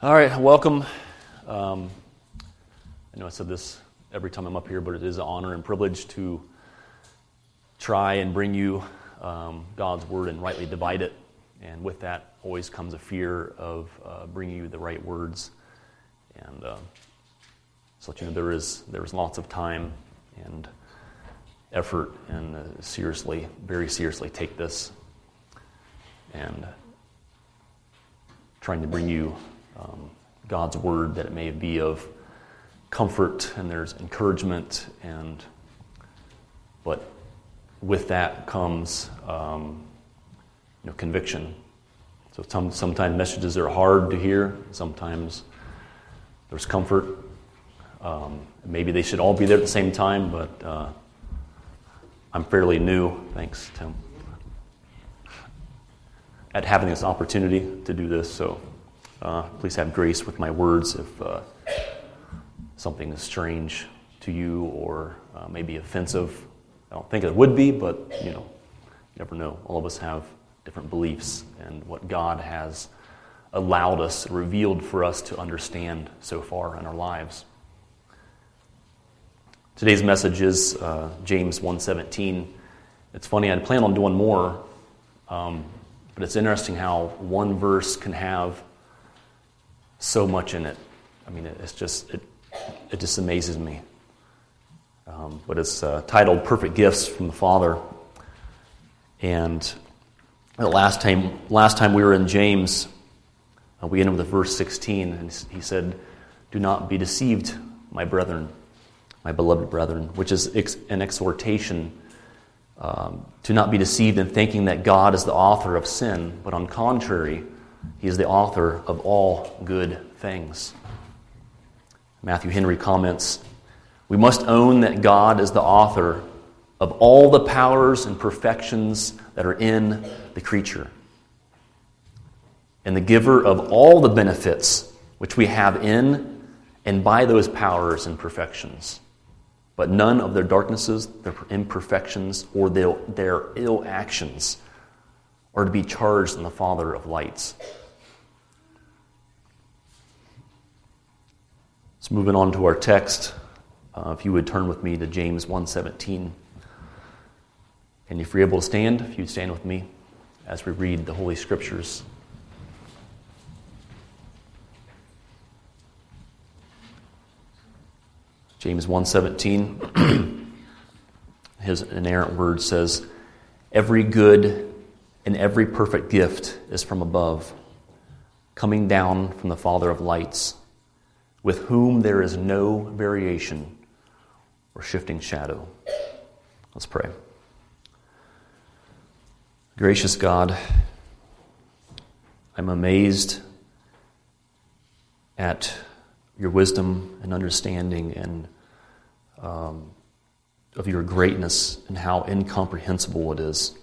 All right, welcome. Um, I know I said this every time I'm up here, but it is an honor and privilege to try and bring you um, God's word and rightly divide it. And with that always comes a fear of uh, bringing you the right words. And uh, so you know there is there is lots of time and effort and uh, seriously, very seriously take this and trying to bring you um, God's word that it may be of comfort and there's encouragement and but with that comes um, you know conviction. So some, sometimes messages are hard to hear sometimes there's comfort. Um, maybe they should all be there at the same time but uh, i'm fairly new. Thanks tim. At having this opportunity to do this so uh, please have grace with my words if uh, something is strange to you or uh, maybe offensive. I don't think it would be, but you know, you never know. All of us have different beliefs, and what God has allowed us, revealed for us to understand so far in our lives. Today's message is uh, James 1:17. It's funny. I'd plan on doing more, um, but it's interesting how one verse can have so much in it. I mean, it's just, it, it just amazes me. Um, but it's uh, titled Perfect Gifts from the Father. And the last time, last time we were in James, uh, we ended with verse 16, and he said, Do not be deceived, my brethren, my beloved brethren, which is ex- an exhortation um, to not be deceived in thinking that God is the author of sin, but on contrary, he is the author of all good things. Matthew Henry comments We must own that God is the author of all the powers and perfections that are in the creature, and the giver of all the benefits which we have in and by those powers and perfections. But none of their darknesses, their imperfections, or their, their ill actions are to be charged in the Father of lights. So moving on to our text, uh, if you would turn with me to James 1.17. And if you're able to stand, if you'd stand with me as we read the Holy Scriptures. James 1.17, his inerrant word says, Every good and every perfect gift is from above, coming down from the Father of lights with whom there is no variation or shifting shadow. Let's pray. Gracious God, I'm amazed at your wisdom and understanding and um, of your greatness and how incomprehensible it is.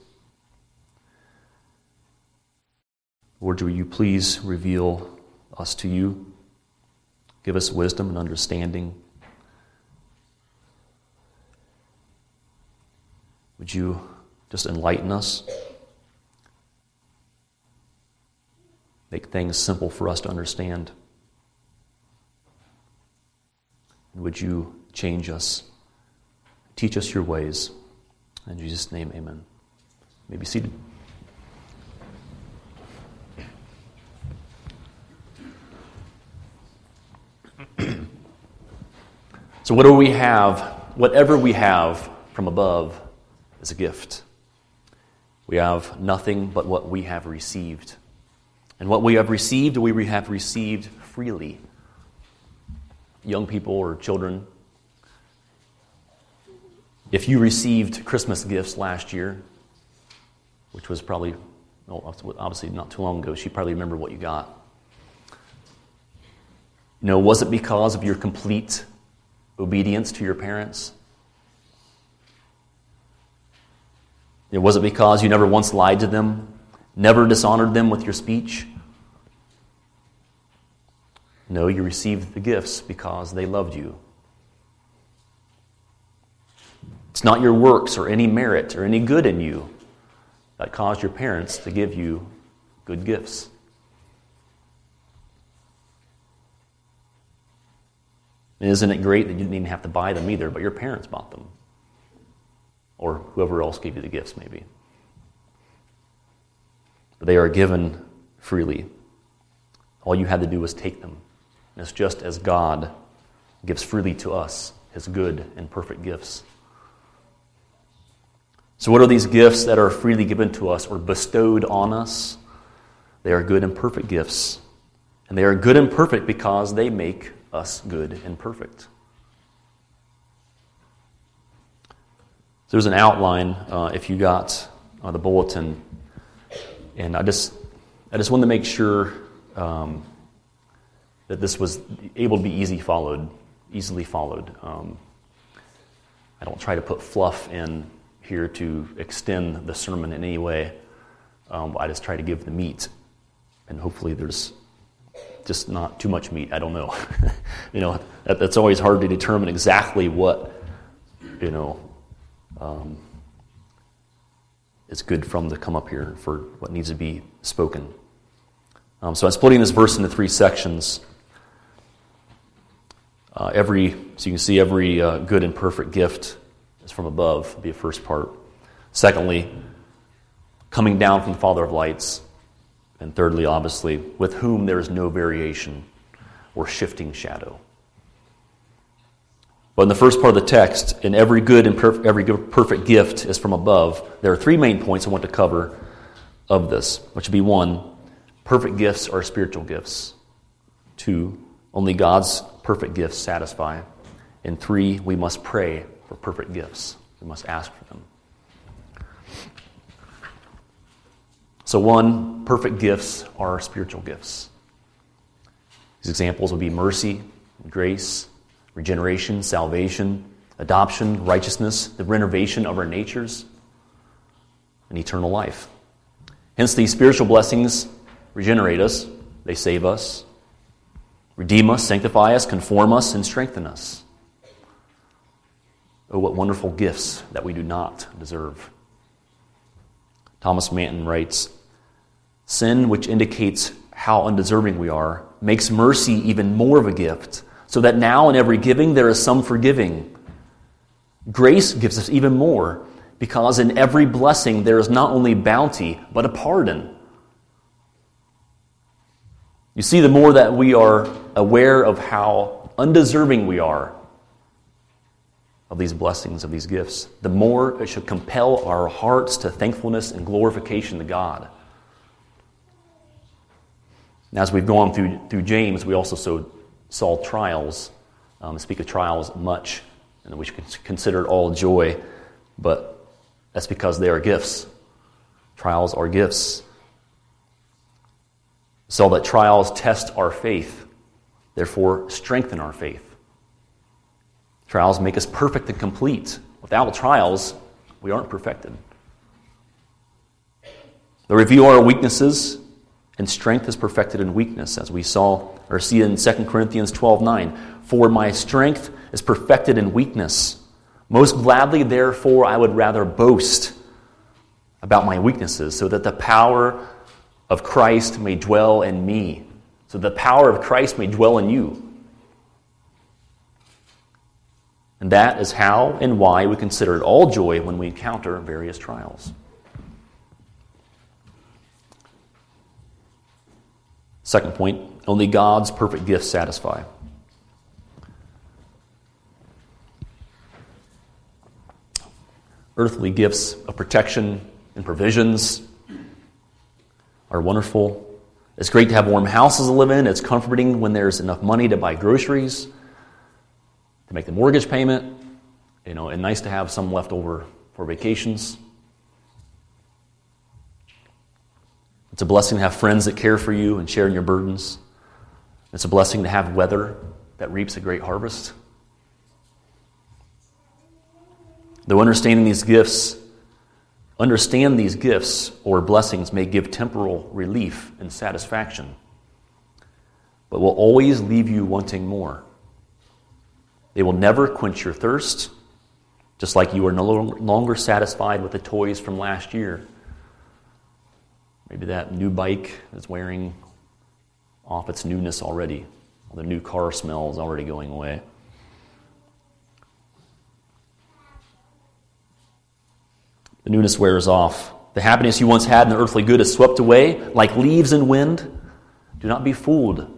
Lord, will you please reveal us to you? Give us wisdom and understanding. Would you just enlighten us? Make things simple for us to understand. And would you change us? Teach us your ways. In Jesus' name, amen. You may be seated. So, what do we have? Whatever we have from above is a gift. We have nothing but what we have received. And what we have received, we have received freely. Young people or children, if you received Christmas gifts last year, which was probably, obviously not too long ago, she probably remember what you got. You know, was it because of your complete obedience to your parents? It was it because you never once lied to them, never dishonored them with your speech? No, you received the gifts because they loved you. It's not your works or any merit or any good in you that caused your parents to give you good gifts. Isn't it great that you didn't even have to buy them either, but your parents bought them? Or whoever else gave you the gifts, maybe. But they are given freely. All you had to do was take them. And it's just as God gives freely to us his good and perfect gifts. So, what are these gifts that are freely given to us or bestowed on us? They are good and perfect gifts. And they are good and perfect because they make us good and perfect. There's an outline uh, if you got uh, the bulletin, and I just I just wanted to make sure um, that this was able to be easy followed, easily followed. Um, I don't try to put fluff in here to extend the sermon in any way. Um, I just try to give the meat, and hopefully there's just not too much meat. I don't know. you know, that, that's always hard to determine exactly what, you know, um, is good from to come up here for what needs to be spoken. Um, so I'm splitting this verse into three sections. Uh, every, so you can see every uh, good and perfect gift is from above, be a first part. Secondly, coming down from the Father of lights. And thirdly, obviously, with whom there is no variation or shifting shadow. But in the first part of the text, in every good and perf- every good, perfect gift is from above, there are three main points I want to cover of this, which would be one, perfect gifts are spiritual gifts. Two, only God's perfect gifts satisfy. And three, we must pray for perfect gifts. We must ask for them. So, one, perfect gifts are spiritual gifts. These examples would be mercy, grace, regeneration, salvation, adoption, righteousness, the renovation of our natures, and eternal life. Hence, these spiritual blessings regenerate us, they save us, redeem us, sanctify us, conform us, and strengthen us. Oh, what wonderful gifts that we do not deserve. Thomas Manton writes Sin, which indicates how undeserving we are, makes mercy even more of a gift, so that now in every giving there is some forgiving. Grace gives us even more, because in every blessing there is not only bounty, but a pardon. You see, the more that we are aware of how undeserving we are of these blessings, of these gifts, the more it should compel our hearts to thankfulness and glorification to God. And as we've gone through, through James, we also saw, saw trials. Um, speak of trials much, and we should consider it all joy, but that's because they are gifts. Trials are gifts. So that trials test our faith, therefore strengthen our faith. Trials make us perfect and complete. Without trials, we aren't perfected. They reveal our weaknesses, and strength is perfected in weakness, as we saw or see in 2 Corinthians 12 9. For my strength is perfected in weakness. Most gladly, therefore, I would rather boast about my weaknesses, so that the power of Christ may dwell in me, so the power of Christ may dwell in you. And that is how and why we consider it all joy when we encounter various trials. Second point only God's perfect gifts satisfy. Earthly gifts of protection and provisions are wonderful. It's great to have warm houses to live in. It's comforting when there's enough money to buy groceries to make the mortgage payment, you know, and nice to have some left over for vacations. It's a blessing to have friends that care for you and share in your burdens. It's a blessing to have weather that reaps a great harvest. Though understanding these gifts, understand these gifts or blessings may give temporal relief and satisfaction, but will always leave you wanting more. They will never quench your thirst, just like you are no longer satisfied with the toys from last year. Maybe that new bike is wearing off its newness already. The new car smell is already going away. The newness wears off. The happiness you once had in the earthly good is swept away like leaves in wind. Do not be fooled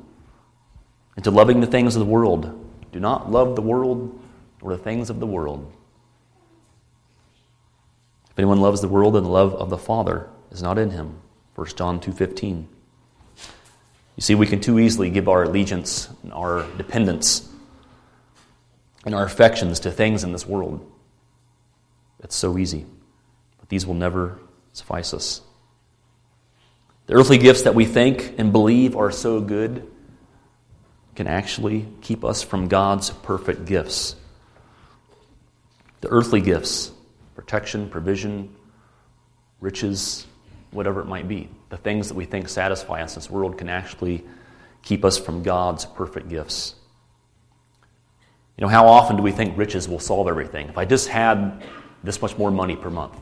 into loving the things of the world. Do not love the world or the things of the world. If anyone loves the world, then the love of the Father is not in him. 1 John 2.15. You see, we can too easily give our allegiance and our dependence and our affections to things in this world. It's so easy. But these will never suffice us. The earthly gifts that we think and believe are so good can actually keep us from God's perfect gifts. The earthly gifts protection, provision, riches, whatever it might be. The things that we think satisfy us in this world can actually keep us from God's perfect gifts. You know, how often do we think riches will solve everything? If I just had this much more money per month,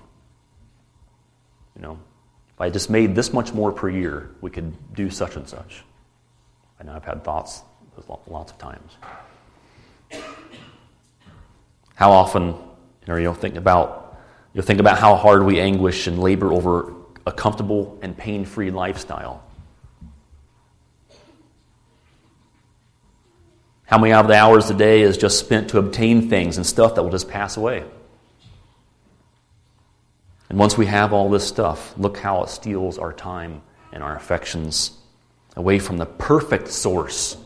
you know, if I just made this much more per year, we could do such and such. I know I've had thoughts lots of times. How often, you know, you'll think about You'll think about how hard we anguish and labor over a comfortable and pain free lifestyle. How many of the hours a day is just spent to obtain things and stuff that will just pass away? And once we have all this stuff, look how it steals our time and our affections away from the perfect source,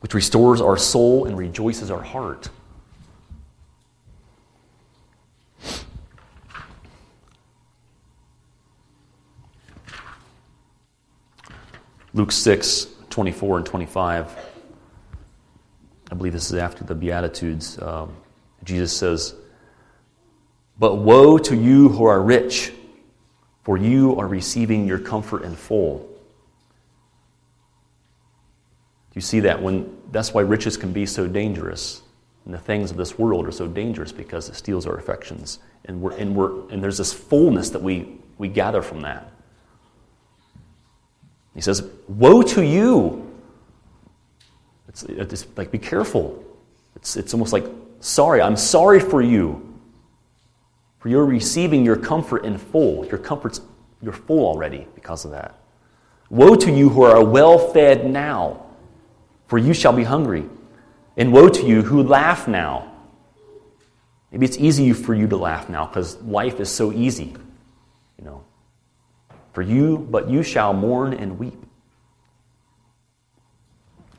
which restores our soul and rejoices our heart. Luke 6, 24 and 25. I believe this is after the Beatitudes. Um, Jesus says, But woe to you who are rich, for you are receiving your comfort in full. You see that? When, that's why riches can be so dangerous. And the things of this world are so dangerous because it steals our affections. And, we're, and, we're, and there's this fullness that we, we gather from that. He says, Woe to you! It's, it's like, be careful. It's, it's almost like, sorry, I'm sorry for you. For you're receiving your comfort in full. Your comfort's, you're full already because of that. Woe to you who are well fed now, for you shall be hungry. And woe to you who laugh now. Maybe it's easy for you to laugh now because life is so easy. You know, for you, but you shall mourn and weep.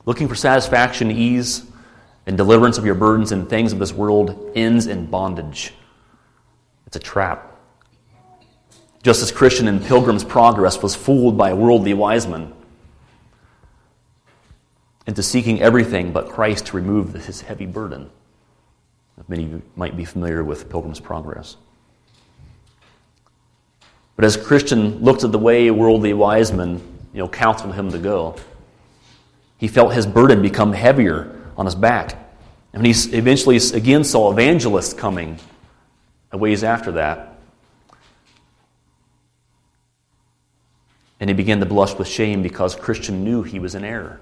Looking for satisfaction, ease, and deliverance of your burdens and things of this world ends in bondage. It's a trap. Just as Christian in Pilgrim's Progress was fooled by worldly wise men into seeking everything but Christ to remove his heavy burden. Many of you might be familiar with Pilgrim's Progress. But as Christian looked at the way worldly wise men you know, counseled him to go, he felt his burden become heavier on his back. And he eventually again saw evangelists coming a ways after that. And he began to blush with shame because Christian knew he was in error.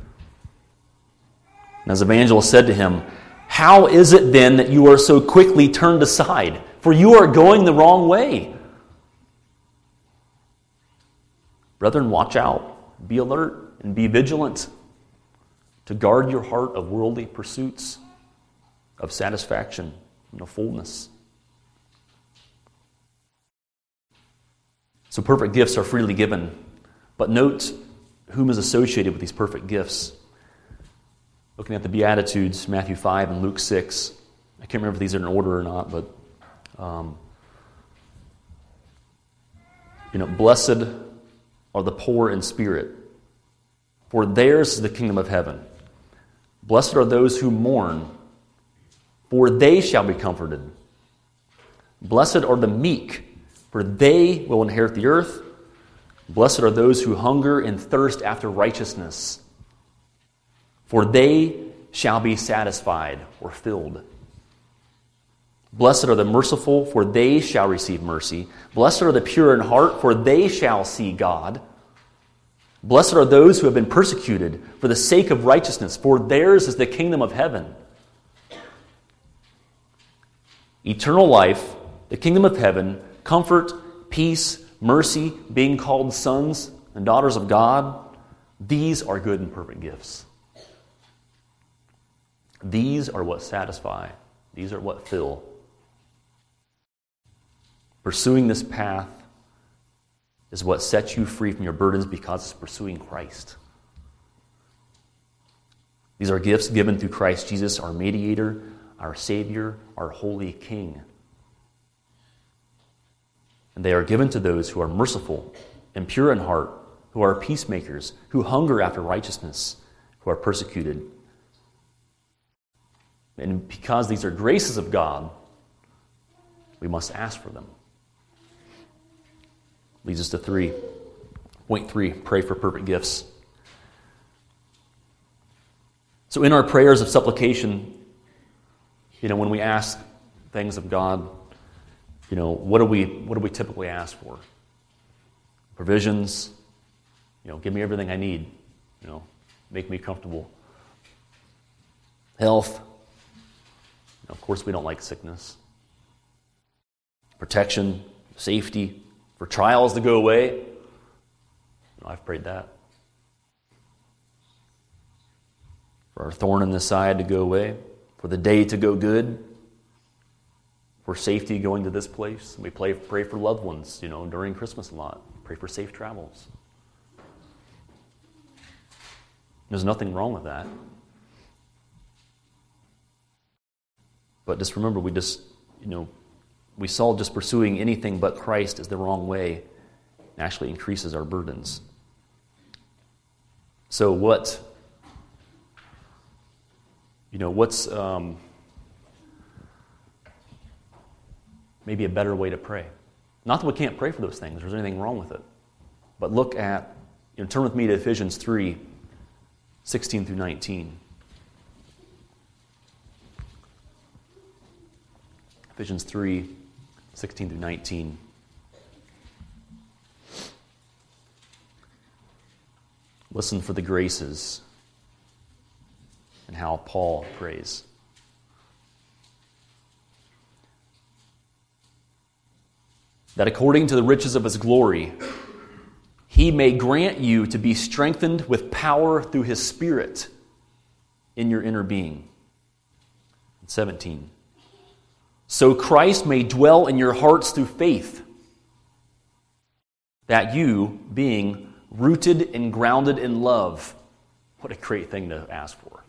And as evangelist said to him, How is it then that you are so quickly turned aside? For you are going the wrong way. Brethren, watch out, be alert, and be vigilant to guard your heart of worldly pursuits, of satisfaction, and of fullness. So, perfect gifts are freely given, but note whom is associated with these perfect gifts. Looking at the Beatitudes, Matthew 5 and Luke 6. I can't remember if these are in order or not, but um, you know, blessed are the poor in spirit, for theirs is the kingdom of heaven. Blessed are those who mourn, for they shall be comforted. Blessed are the meek, for they will inherit the earth. Blessed are those who hunger and thirst after righteousness, for they shall be satisfied or filled. Blessed are the merciful, for they shall receive mercy. Blessed are the pure in heart, for they shall see God. Blessed are those who have been persecuted for the sake of righteousness, for theirs is the kingdom of heaven. Eternal life the kingdom of heaven, comfort, peace, mercy, being called sons and daughters of God, these are good and perfect gifts. These are what satisfy, these are what fill. Pursuing this path is what sets you free from your burdens because it's pursuing Christ. These are gifts given through Christ Jesus, our mediator, our Savior, our holy King. And they are given to those who are merciful and pure in heart, who are peacemakers, who hunger after righteousness, who are persecuted. And because these are graces of God, we must ask for them. Leads us to three. Point three pray for perfect gifts. So, in our prayers of supplication, you know, when we ask things of God, you know, what do we, what do we typically ask for? Provisions, you know, give me everything I need, you know, make me comfortable. Health, you know, of course, we don't like sickness. Protection, safety, for trials to go away. I've prayed that. For our thorn in the side to go away, for the day to go good, for safety going to this place. We pray, pray for loved ones, you know, during Christmas a lot. Pray for safe travels. There's nothing wrong with that. But just remember, we just, you know, we saw just pursuing anything but Christ is the wrong way actually increases our burdens. So, what, you know, what's, um, maybe a better way to pray. Not that we can't pray for those things, there's anything wrong with it. But look at, you know, turn with me to Ephesians 3 16 through 19. Ephesians 3 16 through 19. Listen for the graces and how Paul prays. that according to the riches of his glory, he may grant you to be strengthened with power through his Spirit in your inner being. 17. So Christ may dwell in your hearts through faith, that you, being rooted and grounded in love, what a great thing to ask for.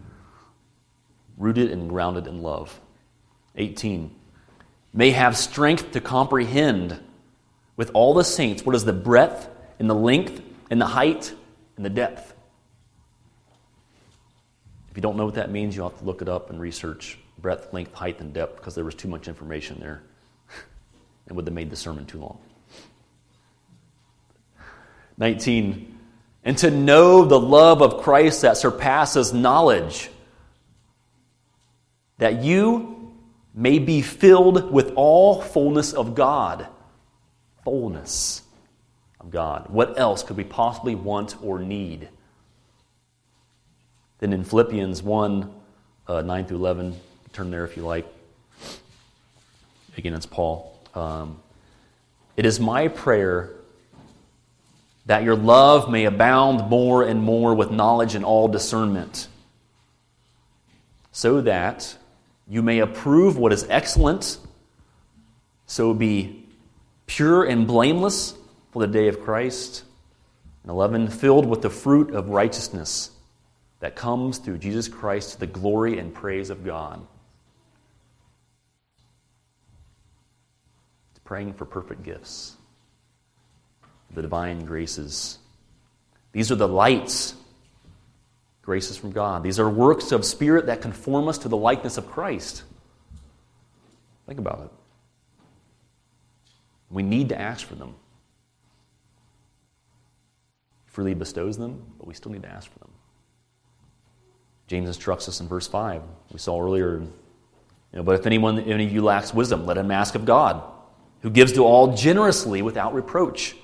Rooted and grounded in love. 18. May have strength to comprehend with all the saints what is the breadth and the length and the height and the depth. If you don't know what that means, you'll have to look it up and research breadth, length, height, and depth because there was too much information there and would have made the sermon too long. 19. And to know the love of Christ that surpasses knowledge, that you may be filled with all fullness of God fullness of God. What else could we possibly want or need? Then in Philippians 1 uh, 9 through 11, turn there if you like. Again, it's Paul. Um, it is my prayer that your love may abound more and more with knowledge and all discernment, so that you may approve what is excellent, so be pure and blameless for the day of Christ. And 11, filled with the fruit of righteousness that comes through Jesus Christ to the glory and praise of God. Praying for perfect gifts, the divine graces. These are the lights, graces from God. These are works of spirit that conform us to the likeness of Christ. Think about it. We need to ask for them. Freely bestows them, but we still need to ask for them. James instructs us in verse 5. We saw earlier, you know, but if anyone, any of you lacks wisdom, let him ask of God, who gives to all generously without reproach.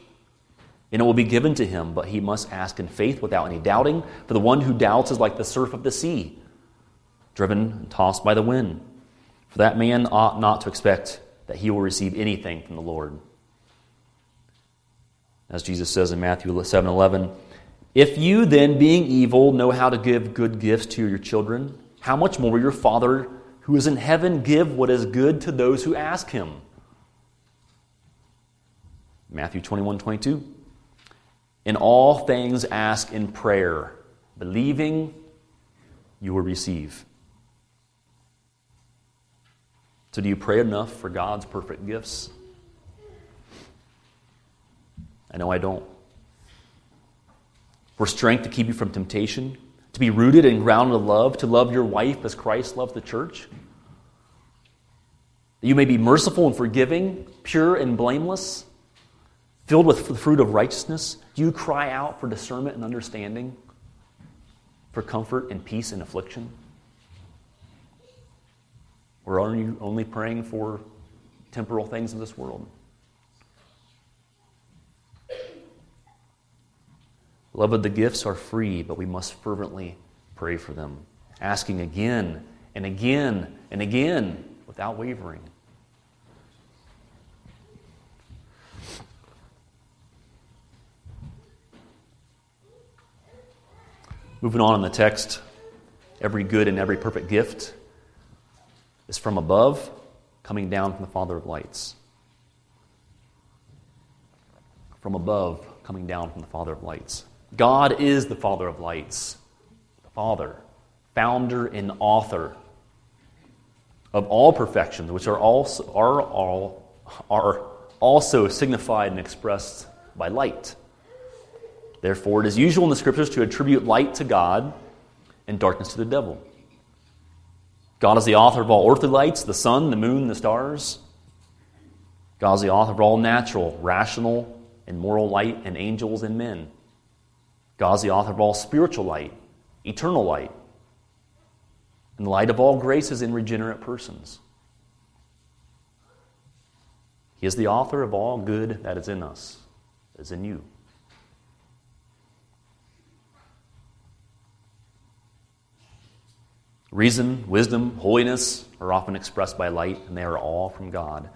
And it will be given to him, but he must ask in faith without any doubting. For the one who doubts is like the surf of the sea, driven and tossed by the wind. For that man ought not to expect that he will receive anything from the Lord. As Jesus says in Matthew 7 11, if you then, being evil, know how to give good gifts to your children, how much more will your Father who is in heaven give what is good to those who ask him? Matthew 21 22. In all things ask in prayer, believing you will receive. So, do you pray enough for God's perfect gifts? I know I don't. For strength to keep you from temptation, to be rooted and grounded in love, to love your wife as Christ loved the church. That you may be merciful and forgiving, pure and blameless, filled with the fruit of righteousness. Do you cry out for discernment and understanding, for comfort and peace in affliction? Or are you only praying for temporal things in this world? Beloved, the gifts are free, but we must fervently pray for them, asking again and again and again without wavering. Moving on in the text, every good and every perfect gift is from above, coming down from the Father of lights. From above, coming down from the Father of lights. God is the Father of lights, the Father, founder and author of all perfections, which are also, are, all, are also signified and expressed by light. Therefore, it is usual in the Scriptures to attribute light to God and darkness to the devil. God is the author of all earthly lights, the sun, the moon, the stars. God is the author of all natural, rational, and moral light and angels and men. God is the author of all spiritual light, eternal light, and the light of all graces in regenerate persons. He is the author of all good that is in us, is in you. Reason, wisdom, holiness are often expressed by light, and they are all from God.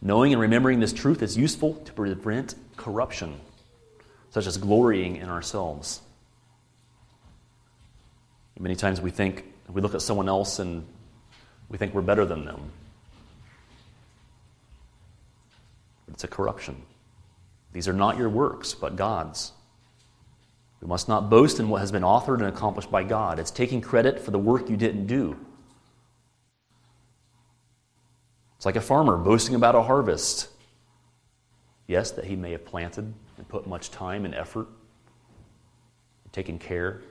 Knowing and remembering this truth is useful to prevent corruption, such as glorying in ourselves. Many times we think, we look at someone else and we think we're better than them. But It's a corruption. These are not your works, but God's. We must not boast in what has been authored and accomplished by God. It's taking credit for the work you didn't do. It's like a farmer boasting about a harvest. Yes, that he may have planted and put much time and effort, and taken care.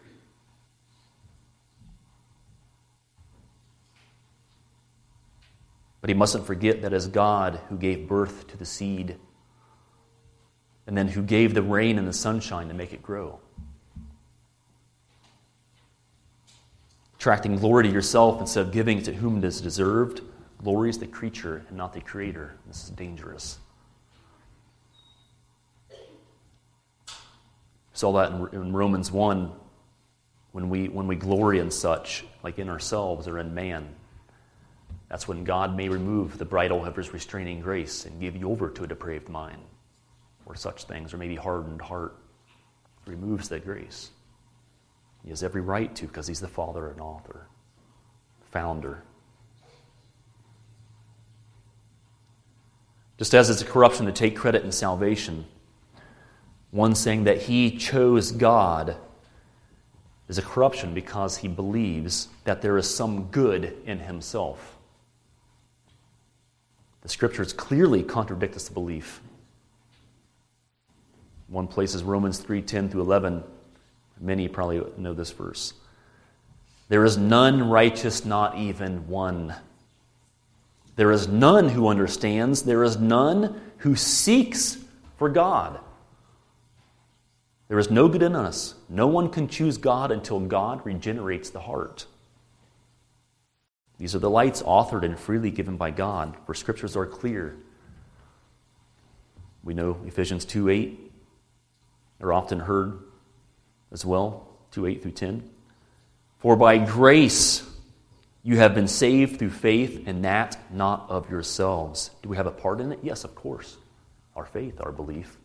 But he mustn't forget that as God who gave birth to the seed and then who gave the rain and the sunshine to make it grow. Attracting glory to yourself instead of giving it to whom it is deserved. Glory is the creature and not the creator. This is dangerous. saw that in, Romans 1 when we, when we glory in such, like in ourselves or in man. That's when God may remove the bridle of his restraining grace and give you over to a depraved mind or such things, or maybe hardened heart, removes that grace. He has every right to because he's the father and author, founder. Just as it's a corruption to take credit in salvation, one saying that he chose God is a corruption because he believes that there is some good in himself. The scriptures clearly contradict this belief. One place is Romans 3 10 through 11. Many probably know this verse. There is none righteous, not even one. There is none who understands. There is none who seeks for God. There is no good in us. No one can choose God until God regenerates the heart. These are the lights authored and freely given by God, for scriptures are clear. We know Ephesians 2 8 are often heard as well, 2 8 through 10. For by grace You have been saved through faith, and that not of yourselves. Do we have a part in it? Yes, of course. Our faith, our belief.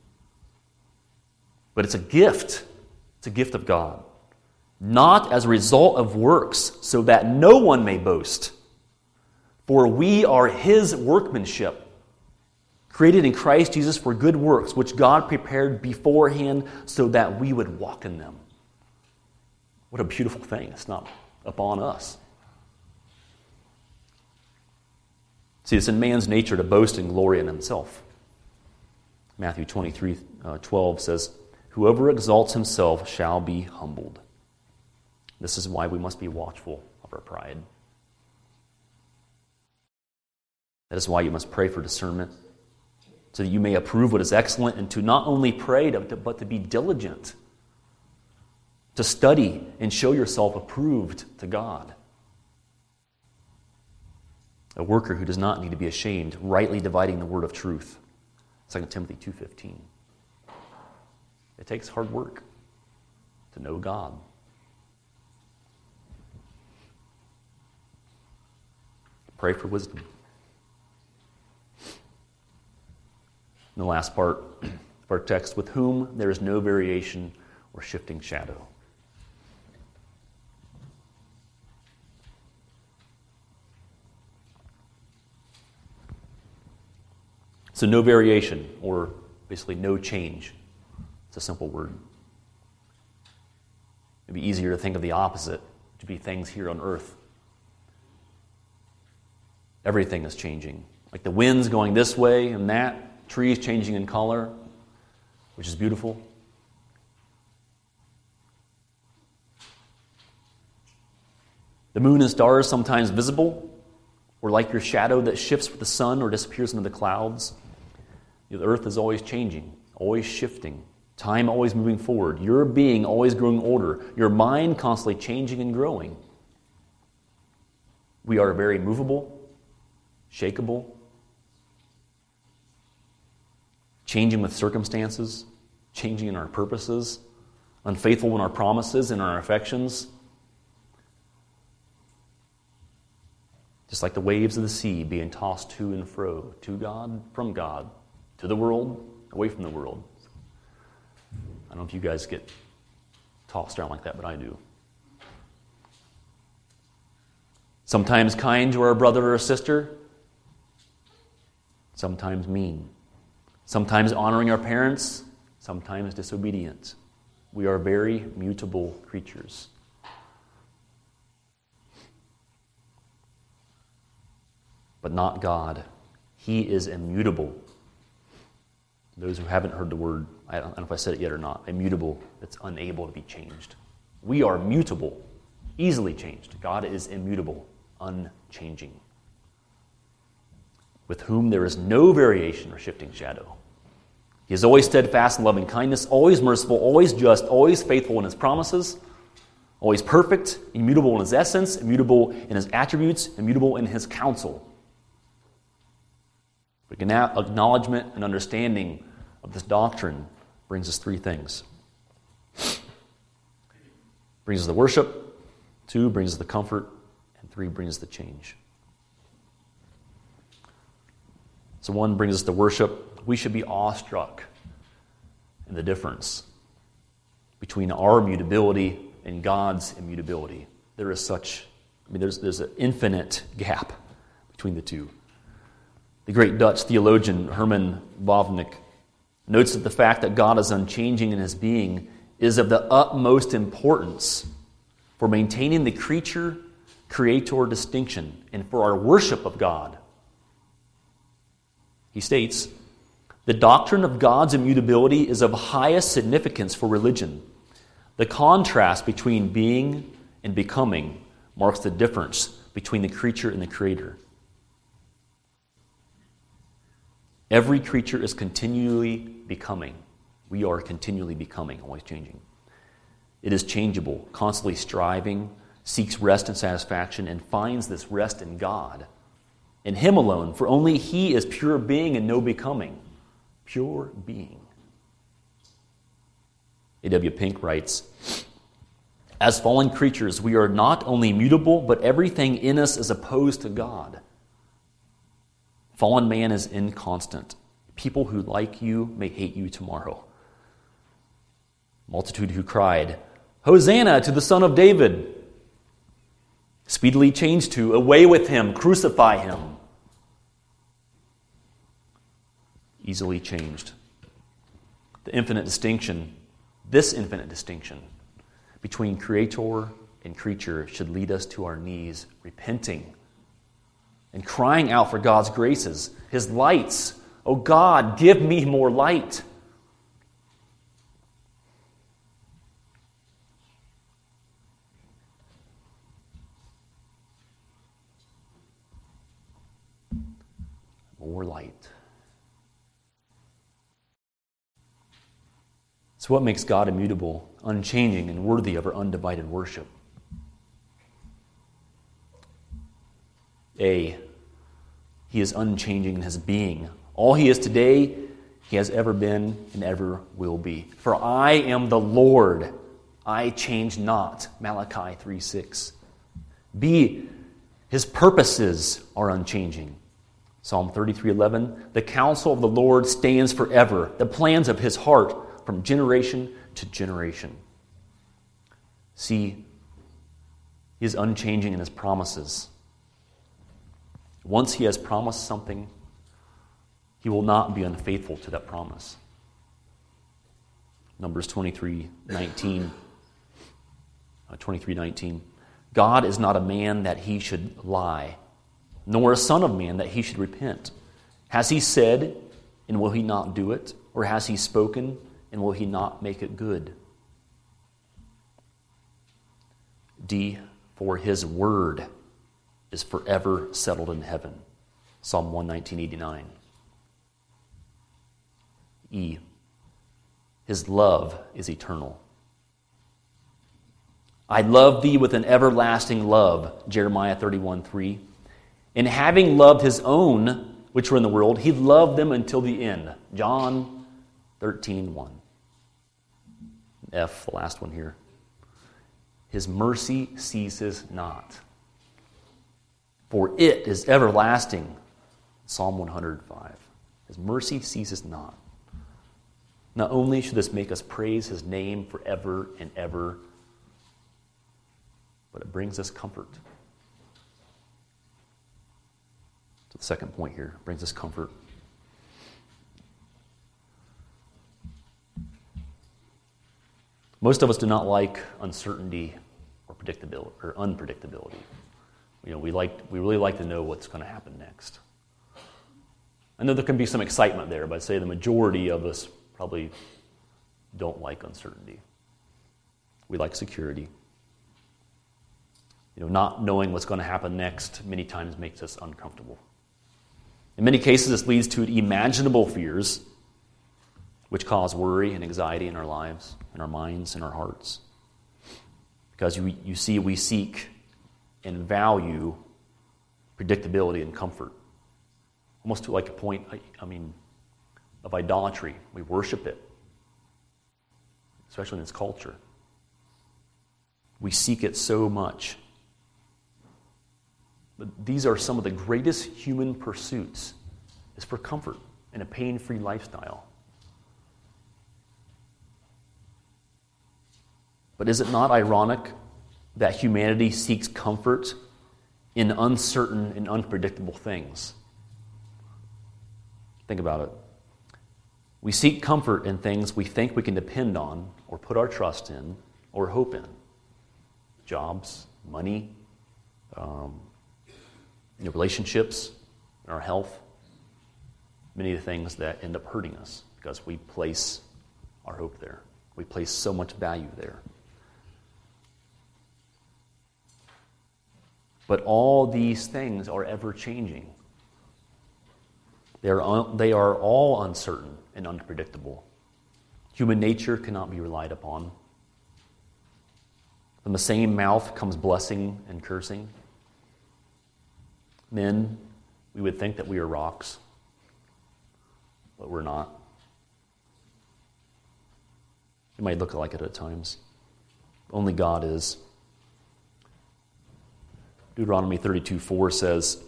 But it's a gift. It's a gift of God. Not as a result of works, so that no one may boast. For we are his workmanship, created in Christ Jesus for good works, which God prepared beforehand so that we would walk in them. What a beautiful thing. It's not upon us. See, it's in man's nature to boast and glory in himself. Matthew 23 uh, 12 says, Whoever exalts himself shall be humbled. This is why we must be watchful of our pride. That is why you must pray for discernment, so that you may approve what is excellent, and to not only pray, but to be diligent, to study and show yourself approved to God. A worker who does not need to be ashamed, rightly dividing the word of truth. 2 Timothy 2:15. It takes hard work to know God. Pray for wisdom. In the last part of our text, with whom there is no variation or shifting shadow. So, no variation, or basically no change. It's a simple word. It'd be easier to think of the opposite, to be things here on earth. Everything is changing. Like the wind's going this way and that, trees changing in color, which is beautiful. The moon and stars sometimes visible, or like your shadow that shifts with the sun or disappears into the clouds. The earth is always changing, always shifting. Time always moving forward, your being always growing older, your mind constantly changing and growing. We are very movable, shakable, changing with circumstances, changing in our purposes, unfaithful in our promises and our affections. Just like the waves of the sea being tossed to and fro, to God, from God, to the world, away from the world. I don't know if you guys get tossed around like that, but I do. Sometimes kind to our brother or sister, sometimes mean. Sometimes honoring our parents, sometimes disobedient. We are very mutable creatures. But not God. He is immutable. Those who haven't heard the word, I don't know if I said it yet or not, immutable, it's unable to be changed. We are mutable, easily changed. God is immutable, unchanging, with whom there is no variation or shifting shadow. He is always steadfast in loving kindness, always merciful, always just, always faithful in his promises, always perfect, immutable in his essence, immutable in his attributes, immutable in his counsel. Acknowledgement and understanding of this doctrine brings us three things. Brings us the worship, two brings us the comfort, and three brings us the change. So one brings us to worship. We should be awestruck in the difference between our mutability and God's immutability. There is such, I mean, there's, there's an infinite gap between the two. The great Dutch theologian Herman Bavinck notes that the fact that God is unchanging in his being is of the utmost importance for maintaining the creature creator distinction and for our worship of God. He states, the doctrine of God's immutability is of highest significance for religion. The contrast between being and becoming marks the difference between the creature and the creator. Every creature is continually becoming. We are continually becoming, always changing. It is changeable, constantly striving, seeks rest and satisfaction, and finds this rest in God, in Him alone, for only He is pure being and no becoming. Pure being. A.W. Pink writes As fallen creatures, we are not only mutable, but everything in us is opposed to God. Fallen man is inconstant. People who like you may hate you tomorrow. Multitude who cried, Hosanna to the Son of David, speedily changed to, Away with him, crucify him. Easily changed. The infinite distinction, this infinite distinction between creator and creature should lead us to our knees, repenting and crying out for God's graces, His lights. Oh God, give me more light. More light. So, what makes God immutable, unchanging, and worthy of our undivided worship? A. He is unchanging in his being. All he is today, he has ever been and ever will be. For I am the Lord, I change not. Malachi 3 6. B. His purposes are unchanging. Psalm 33 11. The counsel of the Lord stands forever, the plans of his heart from generation to generation. See, He is unchanging in his promises. Once he has promised something, he will not be unfaithful to that promise. Numbers 23 19. Uh, 23 19. God is not a man that he should lie, nor a son of man that he should repent. Has he said, and will he not do it? Or has he spoken, and will he not make it good? D. For his word is forever settled in heaven. Psalm 119.89. E. His love is eternal. I love thee with an everlasting love, Jeremiah 31 3. And having loved his own, which were in the world, he loved them until the end, John 13 1. F, the last one here. His mercy ceases not for it is everlasting. Psalm 105. His mercy ceases not. Not only should this make us praise his name forever and ever, but it brings us comfort. To the second point here, brings us comfort. Most of us do not like uncertainty or predictability or unpredictability. You know, we, like, we really like to know what's going to happen next. I know there can be some excitement there, but I'd say the majority of us probably don't like uncertainty. We like security. You know, not knowing what's going to happen next many times makes us uncomfortable. In many cases, this leads to imaginable fears, which cause worry and anxiety in our lives, in our minds, in our hearts. Because you, you see, we seek and value predictability and comfort. Almost to like a point, I mean, of idolatry. We worship it, especially in this culture. We seek it so much. But these are some of the greatest human pursuits is for comfort and a pain-free lifestyle. But is it not ironic that humanity seeks comfort in uncertain and unpredictable things. Think about it. We seek comfort in things we think we can depend on or put our trust in or hope in jobs, money, um, you know, relationships, our health, many of the things that end up hurting us because we place our hope there. We place so much value there. But all these things are ever changing. They are, un- they are all uncertain and unpredictable. Human nature cannot be relied upon. From the same mouth comes blessing and cursing. Men, we would think that we are rocks, but we're not. It might look like it at times. Only God is. Deuteronomy 32 4 says,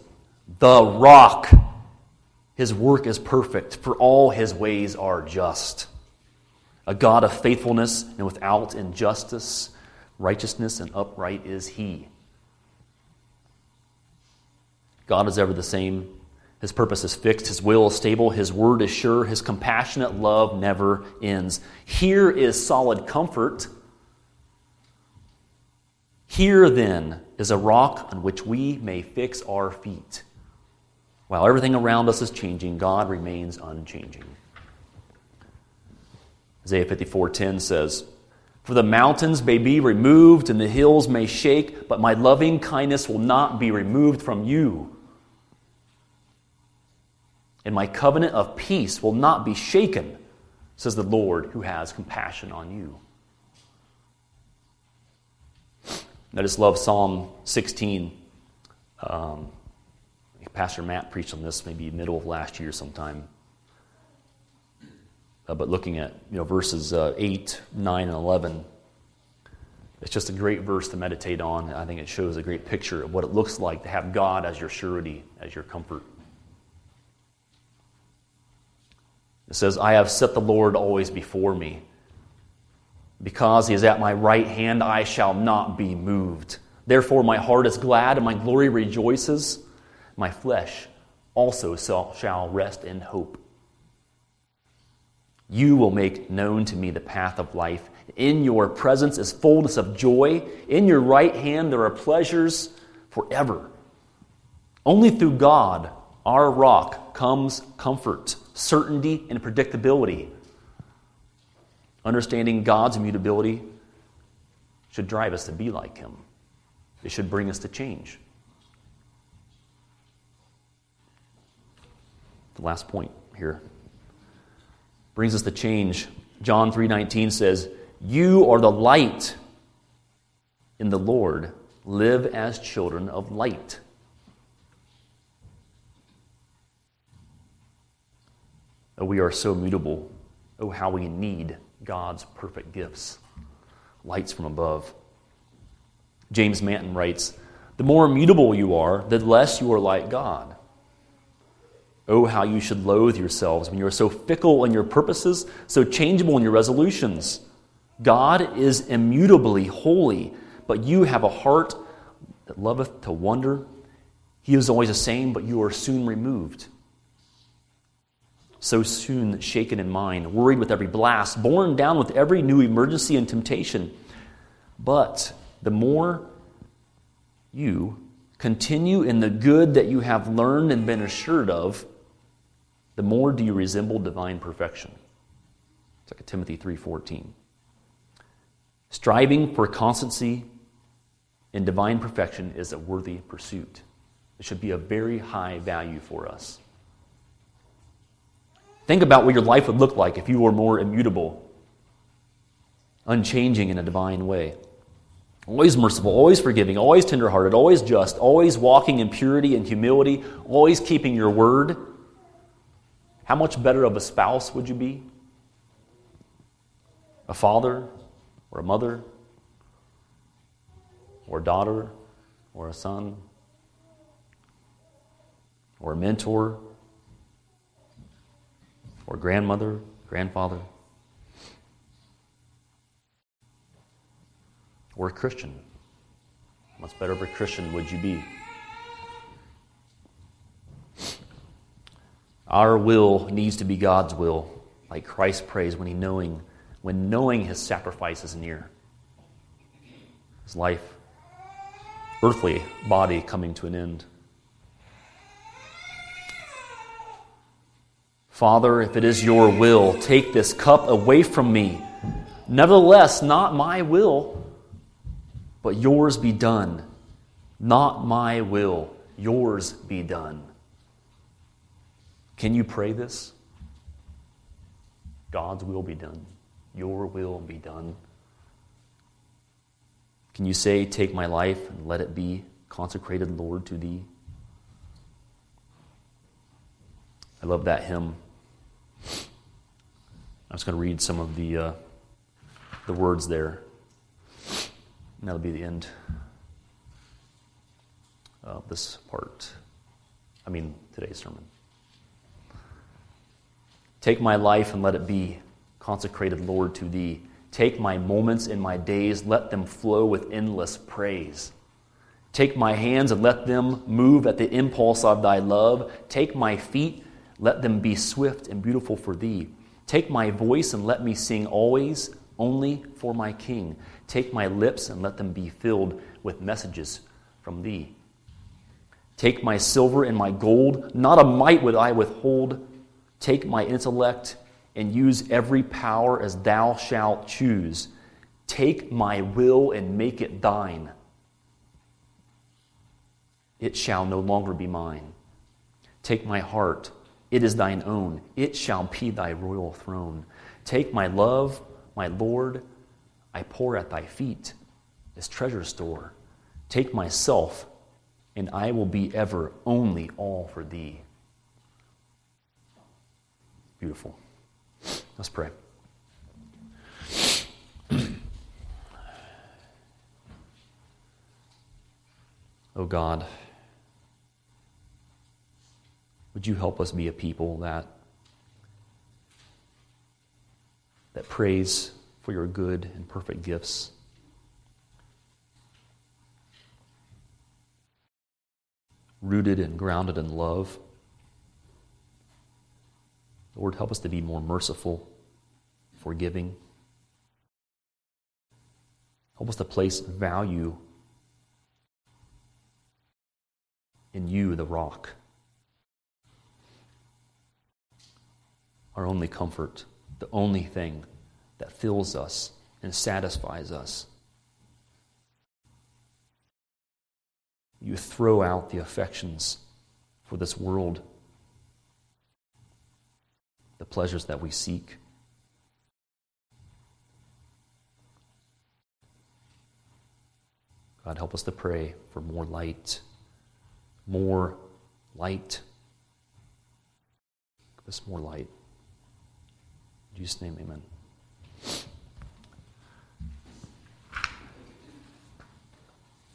The rock, his work is perfect, for all his ways are just. A God of faithfulness and without injustice, righteousness and upright is he. God is ever the same. His purpose is fixed, His will is stable, His word is sure, His compassionate love never ends. Here is solid comfort. Here, then, is a rock on which we may fix our feet. While everything around us is changing, God remains unchanging. Isaiah 54:10 says, "For the mountains may be removed and the hills may shake, but my loving kindness will not be removed from you." and my covenant of peace will not be shaken, says the Lord who has compassion on you. I just love Psalm 16. Um, Pastor Matt preached on this maybe middle of last year sometime. Uh, but looking at you know verses uh, 8, 9, and 11, it's just a great verse to meditate on. I think it shows a great picture of what it looks like to have God as your surety, as your comfort. It says, I have set the Lord always before me. Because he is at my right hand, I shall not be moved. Therefore, my heart is glad and my glory rejoices. My flesh also shall rest in hope. You will make known to me the path of life. In your presence is fullness of joy. In your right hand there are pleasures forever. Only through God, our rock, comes comfort certainty, and predictability. Understanding God's immutability should drive us to be like Him, it should bring us to change. The last point here brings us to change. John 3:19 says, "You are the light in the Lord. Live as children of light." Oh, we are so mutable. Oh, how we need God's perfect gifts, lights from above. James Manton writes The more immutable you are, the less you are like God. Oh, how you should loathe yourselves when you are so fickle in your purposes, so changeable in your resolutions. God is immutably holy, but you have a heart that loveth to wonder. He is always the same, but you are soon removed so soon shaken in mind, worried with every blast, borne down with every new emergency and temptation. But the more you continue in the good that you have learned and been assured of, the more do you resemble divine perfection. 2 Timothy 3:14. Striving for constancy in divine perfection is a worthy pursuit. It should be a very high value for us. Think about what your life would look like if you were more immutable, unchanging in a divine way. Always merciful, always forgiving, always tenderhearted, always just, always walking in purity and humility, always keeping your word. How much better of a spouse would you be? A father or a mother or a daughter or a son or a mentor or grandmother, grandfather, or a Christian. Much better of a Christian would you be? Our will needs to be God's will, like Christ prays when he knowing when knowing his sacrifice is near. His life, earthly body coming to an end. Father, if it is your will, take this cup away from me. Nevertheless, not my will, but yours be done. Not my will, yours be done. Can you pray this? God's will be done. Your will be done. Can you say, Take my life and let it be consecrated, Lord, to thee? I love that hymn. I was going to read some of the, uh, the words there. And that'll be the end of this part. I mean, today's sermon. Take my life and let it be consecrated, Lord, to thee. Take my moments and my days, let them flow with endless praise. Take my hands and let them move at the impulse of thy love. Take my feet, let them be swift and beautiful for thee. Take my voice and let me sing always only for my King. Take my lips and let them be filled with messages from thee. Take my silver and my gold, not a mite would I withhold. Take my intellect and use every power as thou shalt choose. Take my will and make it thine. It shall no longer be mine. Take my heart, it is thine own. It shall be thy royal throne. Take my love, my Lord, I pour at thy feet this treasure store. Take myself, and I will be ever only all for thee. Beautiful. Let's pray. oh God, would you help us be a people that that praise for your good and perfect gifts? Rooted and grounded in love. Lord, help us to be more merciful, forgiving. Help us to place value in you, the rock. Our only comfort, the only thing that fills us and satisfies us. You throw out the affections for this world, the pleasures that we seek. God, help us to pray for more light, more light. Give us more light. Jesus' name, amen.